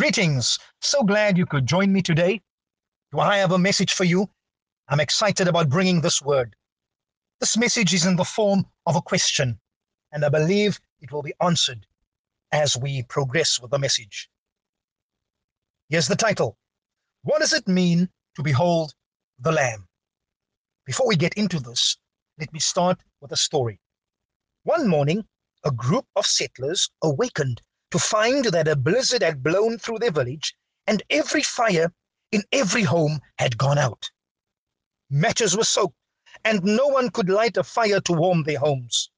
Greetings. So glad you could join me today. Do I have a message for you? I'm excited about bringing this word. This message is in the form of a question, and I believe it will be answered as we progress with the message. Here's the title What does it mean to behold the Lamb? Before we get into this, let me start with a story. One morning, a group of settlers awakened to find that a blizzard had blown through their village and every fire in every home had gone out. Matches were soaked, and no one could light a fire to warm their homes.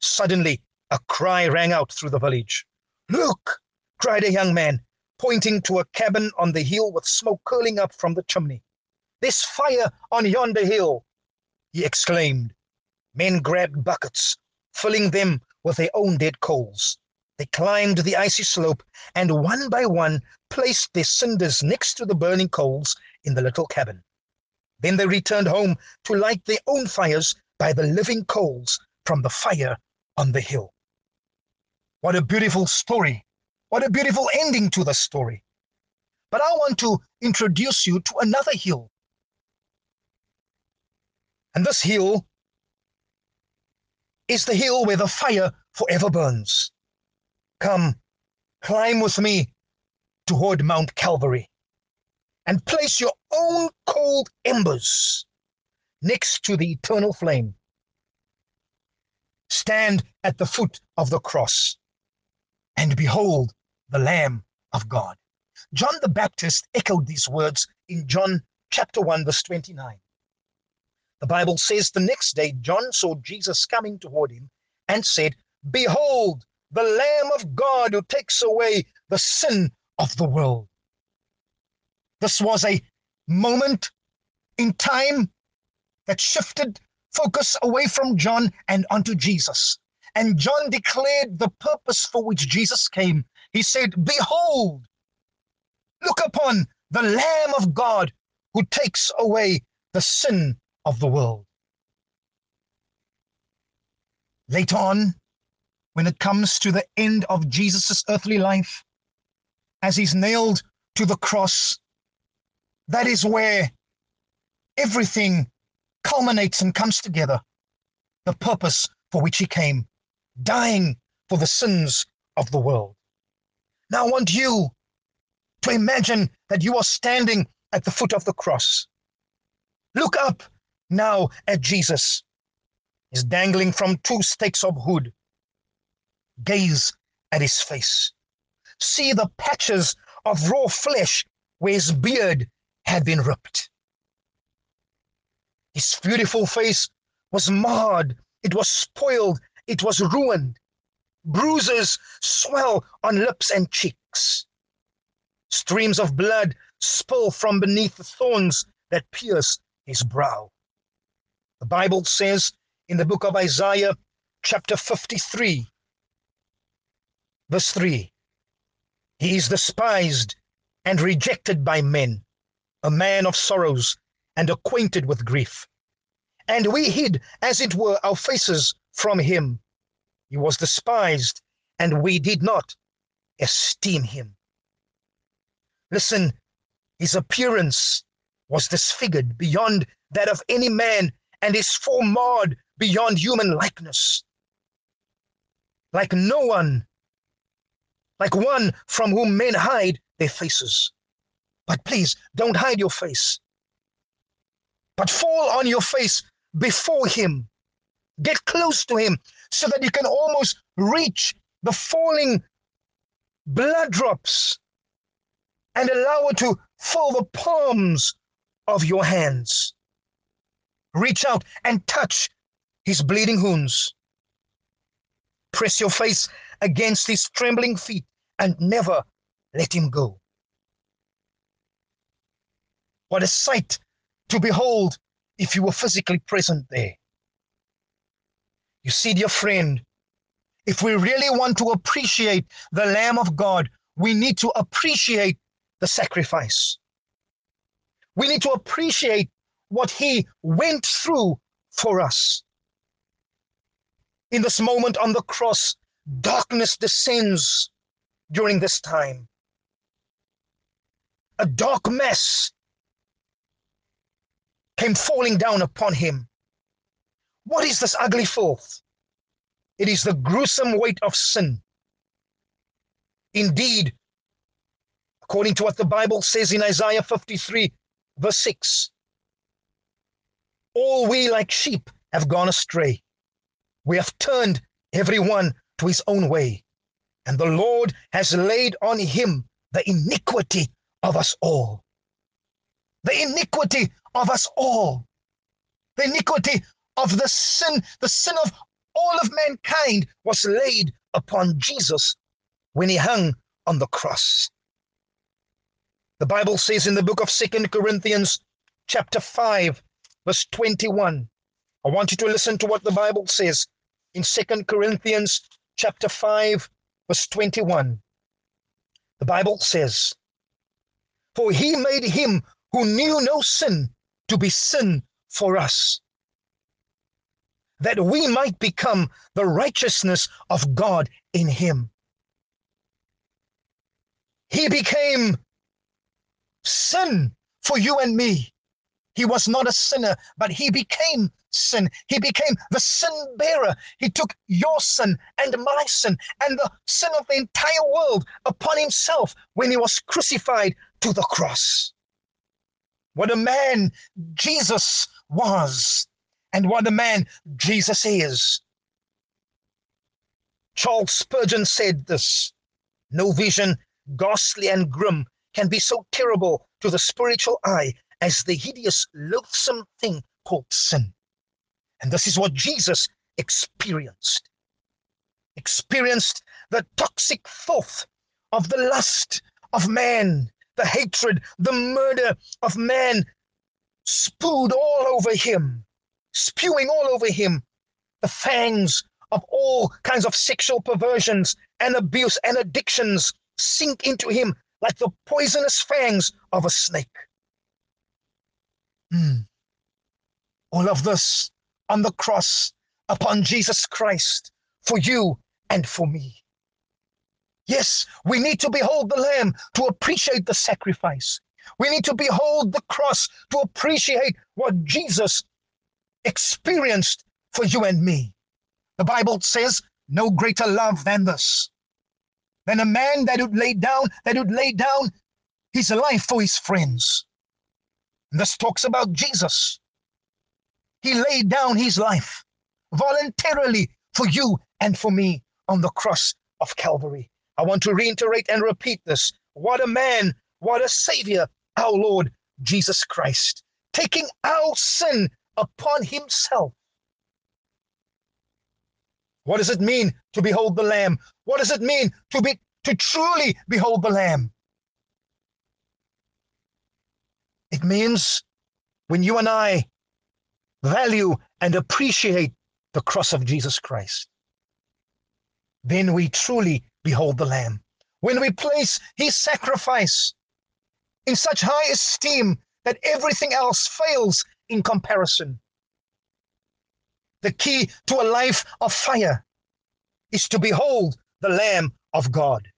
Suddenly, a cry rang out through the village. Look! cried a young man, pointing to a cabin on the hill with smoke curling up from the chimney. There's fire on yonder hill, he exclaimed. Men grabbed buckets, filling them with their own dead coals. They climbed the icy slope and one by one placed their cinders next to the burning coals in the little cabin. Then they returned home to light their own fires by the living coals from the fire on the hill. What a beautiful story. What a beautiful ending to the story. But I want to introduce you to another hill. And this hill is the hill where the fire forever burns. Come, climb with me toward Mount Calvary and place your own cold embers next to the eternal flame. Stand at the foot of the cross and behold the Lamb of God. John the Baptist echoed these words in John chapter 1, verse 29. The Bible says the next day John saw Jesus coming toward him and said, Behold, the Lamb of God who takes away the sin of the world. This was a moment in time that shifted focus away from John and onto Jesus. And John declared the purpose for which Jesus came. He said, Behold, look upon the Lamb of God who takes away the sin of the world. Later on, when it comes to the end of Jesus' earthly life, as he's nailed to the cross, that is where everything culminates and comes together. The purpose for which he came, dying for the sins of the world. Now I want you to imagine that you are standing at the foot of the cross. Look up now at Jesus. He's dangling from two stakes of wood. Gaze at his face. See the patches of raw flesh where his beard had been ripped. His beautiful face was marred, it was spoiled, it was ruined. Bruises swell on lips and cheeks. Streams of blood spill from beneath the thorns that pierce his brow. The Bible says in the book of Isaiah, chapter 53, Verse 3 He is despised and rejected by men, a man of sorrows and acquainted with grief. And we hid, as it were, our faces from him. He was despised, and we did not esteem him. Listen, his appearance was disfigured beyond that of any man, and his form marred beyond human likeness. Like no one like one from whom men hide their faces. But please don't hide your face, but fall on your face before Him. Get close to Him so that you can almost reach the falling blood drops and allow it to fill the palms of your hands. Reach out and touch His bleeding wounds. Press your face against his trembling feet and never let him go. What a sight to behold if you were physically present there. You see, dear friend, if we really want to appreciate the Lamb of God, we need to appreciate the sacrifice. We need to appreciate what he went through for us. In this moment on the cross, darkness descends during this time. a dark mess came falling down upon him. What is this ugly filth? It is the gruesome weight of sin. Indeed, according to what the Bible says in Isaiah 53, verse 6, all we like sheep have gone astray. We have turned every one to his own way, and the Lord has laid on him the iniquity of us all. The iniquity of us all. The iniquity of the sin, the sin of all of mankind was laid upon Jesus when he hung on the cross. The Bible says in the book of Second Corinthians, chapter 5, verse 21. I want you to listen to what the Bible says in Second Corinthians, chapter 5, verse 21. The Bible says, For he made him who knew no sin to be sin for us, that we might become the righteousness of God in him. He became sin for you and me. He was not a sinner, but he became sin. He became the sin bearer. He took your sin and my sin and the sin of the entire world upon himself when he was crucified to the cross. What a man Jesus was, and what a man Jesus is. Charles Spurgeon said this No vision, ghastly and grim, can be so terrible to the spiritual eye as the hideous, loathsome thing called sin. And this is what Jesus experienced. Experienced the toxic filth of the lust of man, the hatred, the murder of man spewed all over him, spewing all over him, the fangs of all kinds of sexual perversions and abuse and addictions sink into him like the poisonous fangs of a snake. Mm. All of this on the cross upon Jesus Christ for you and for me. Yes, we need to behold the Lamb to appreciate the sacrifice. We need to behold the cross to appreciate what Jesus experienced for you and me. The Bible says, no greater love than this, than a man that would lay down, that would lay down his life for his friends. This talks about Jesus. He laid down his life voluntarily for you and for me on the cross of Calvary. I want to reiterate and repeat this. What a man, what a savior, our Lord Jesus Christ, taking our sin upon himself. What does it mean to behold the Lamb? What does it mean to be to truly behold the Lamb? It means when you and I value and appreciate the cross of Jesus Christ, then we truly behold the Lamb. When we place his sacrifice in such high esteem that everything else fails in comparison. The key to a life of fire is to behold the Lamb of God.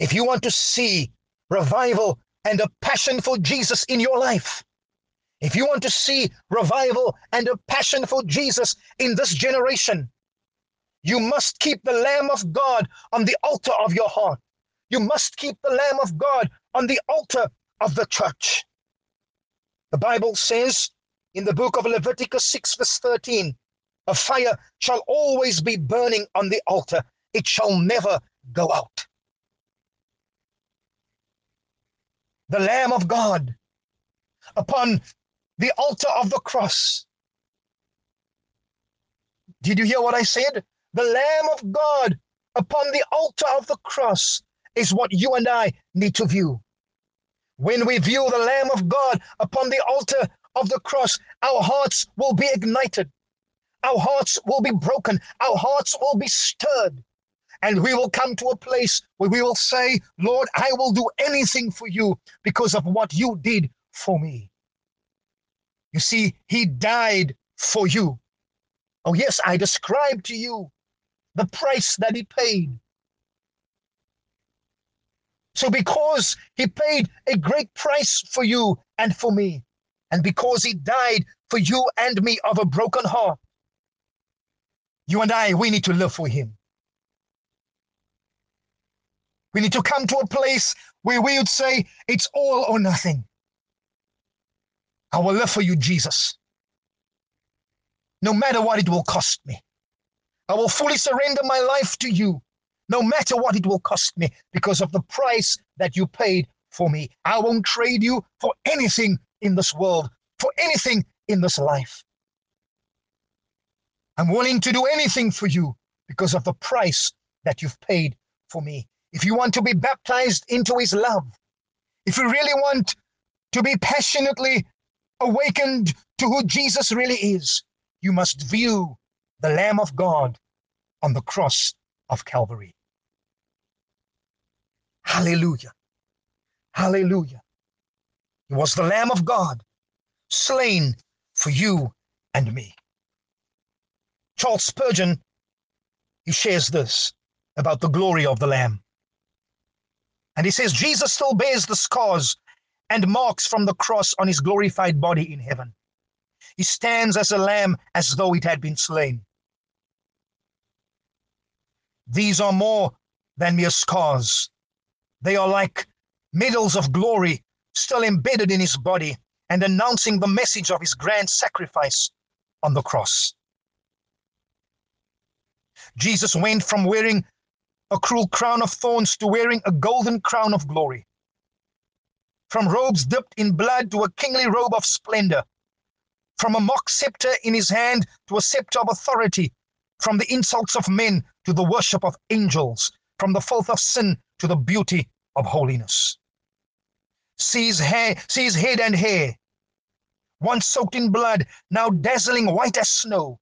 If you want to see revival and a passion for Jesus in your life, if you want to see revival and a passion for Jesus in this generation, you must keep the Lamb of God on the altar of your heart. You must keep the Lamb of God on the altar of the church. The Bible says in the book of Leviticus 6, verse 13, a fire shall always be burning on the altar, it shall never go out. The Lamb of God upon the altar of the cross. Did you hear what I said? the Lamb of God upon the altar of the cross is what you and I need to view. When we view the Lamb of God upon the altar of the cross, our hearts will be ignited. Our hearts will be broken. Our hearts will be stirred. And we will come to a place where we will say, Lord, I will do anything for you because of what you did for me. You see, he died for you. Oh, yes, I described to you the price that he paid. So, because he paid a great price for you and for me, and because he died for you and me of a broken heart, you and I, we need to live for him. We need to come to a place where we would say, it's all or nothing. I will live for you, Jesus. No matter what it will cost me. I will fully surrender my life to you, no matter what it will cost me, because of the price that you paid for me. I won't trade you for anything in this world, for anything in this life. I'm willing to do anything for you because of the price that you've paid for me if you want to be baptized into his love, if you really want to be passionately awakened to who Jesus really is, you must view the Lamb of God on the cross of Calvary. Hallelujah. Hallelujah. He was the Lamb of God, slain for you and me. Charles Spurgeon, he shares this about the glory of the Lamb. And he says Jesus still bears the scars and marks from the cross on his glorified body in heaven. He stands as a lamb as though it had been slain. These are more than mere scars. They are like medals of glory still embedded in his body and announcing the message of his grand sacrifice on the cross. Jesus went from wearing a cruel crown of thorns to wearing a golden crown of glory. From robes dipped in blood to a kingly robe of splendor. From a mock scepter in his hand to a scepter of authority. From the insults of men to the worship of angels. From the filth of sin to the beauty of holiness. See his hair, see his head and hair. Once soaked in blood, now dazzling white as snow.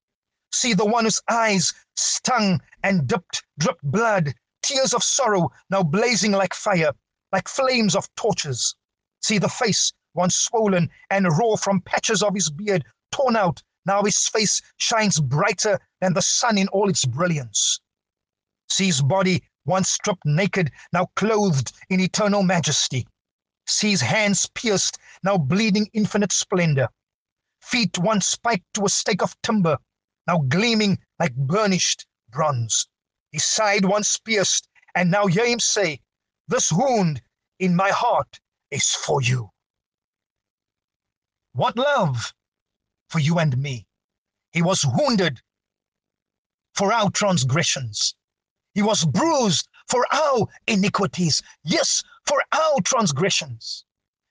See the one whose eyes stung and dipped, dripped blood, tears of sorrow now blazing like fire, like flames of torches. See the face, once swollen and raw from patches of his beard torn out, now his face shines brighter than the sun in all its brilliance. See his body, once stripped naked, now clothed in eternal majesty. See his hands pierced, now bleeding infinite splendor. Feet once spiked to a stake of timber, now gleaming like burnished bronze his side once pierced, and now hear him say, This wound in my heart is for you. What love for you and me. He was wounded for our transgressions. He was bruised for our iniquities. Yes, for our transgressions.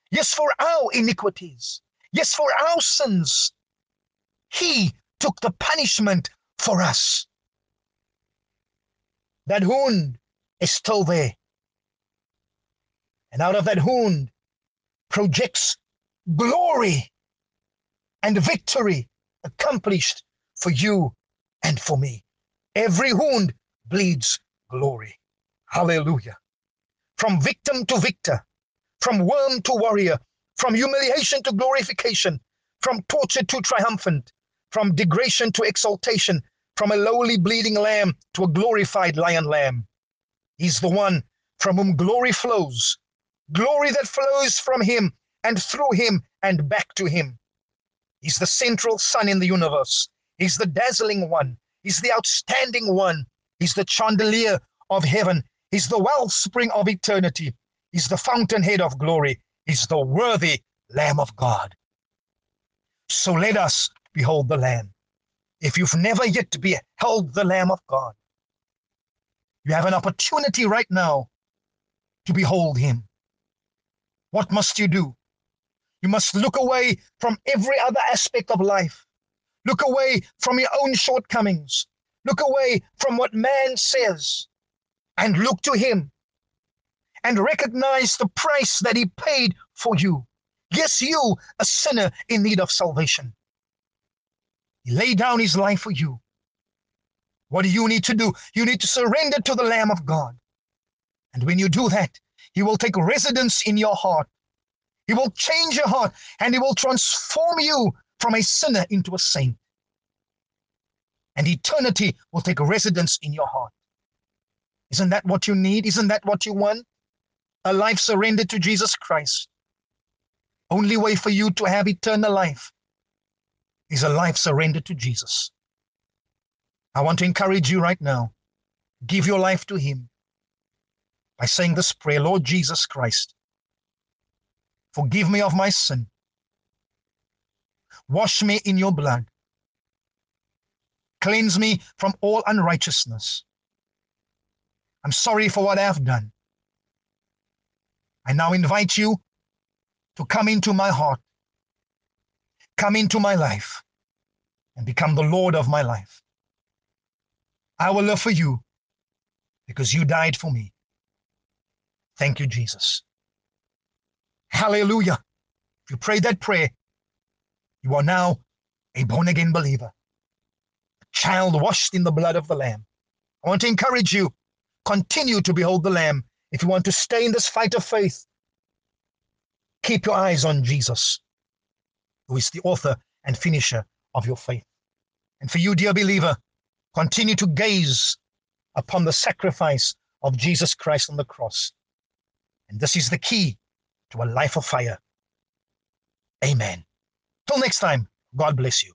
Yes, for our iniquities. Yes, for our sins. He took the punishment for us. That wound is still there. And out of that wound projects glory and victory accomplished for you and for me. Every wound bleeds glory. Hallelujah. From victim to victor, from worm to warrior, from humiliation to glorification, from torture to triumphant, from degradation to exaltation, from a lowly bleeding lamb to a glorified lion lamb. He's the one from whom glory flows, glory that flows from him and through him and back to him. He's the central sun in the universe. He's the dazzling one. He's the outstanding one. He's the chandelier of heaven. He's the wellspring of eternity. He's the fountainhead of glory. He's the worthy Lamb of God. So let us behold the Lamb. If you've never yet beheld the Lamb of God, you have an opportunity right now to behold him. What must you do? You must look away from every other aspect of life. Look away from your own shortcomings. Look away from what man says and look to him and recognize the price that he paid for you. Yes, you, a sinner in need of salvation. He laid down his life for you. What do you need to do? You need to surrender to the Lamb of God. And when you do that, he will take residence in your heart. He will change your heart and he will transform you from a sinner into a saint. And eternity will take residence in your heart. Isn't that what you need? Isn't that what you want? a life surrendered to Jesus Christ. Only way for you to have eternal life is a life surrendered to Jesus. I want to encourage you right now. Give your life to Him by saying this prayer Lord Jesus Christ, forgive me of my sin. Wash me in your blood. Cleanse me from all unrighteousness. I'm sorry for what I have done. I now invite you to come into my heart, come into my life, and become the Lord of my life. I will live for you because you died for me. Thank you, Jesus. Hallelujah. If you prayed that prayer, you are now a born again believer, a child washed in the blood of the Lamb. I want to encourage you continue to behold the Lamb. If you want to stay in this fight of faith, keep your eyes on Jesus, who is the author and finisher of your faith. And for you, dear believer, continue to gaze upon the sacrifice of Jesus Christ on the cross. And this is the key to a life of fire. Amen. Till next time, God bless you.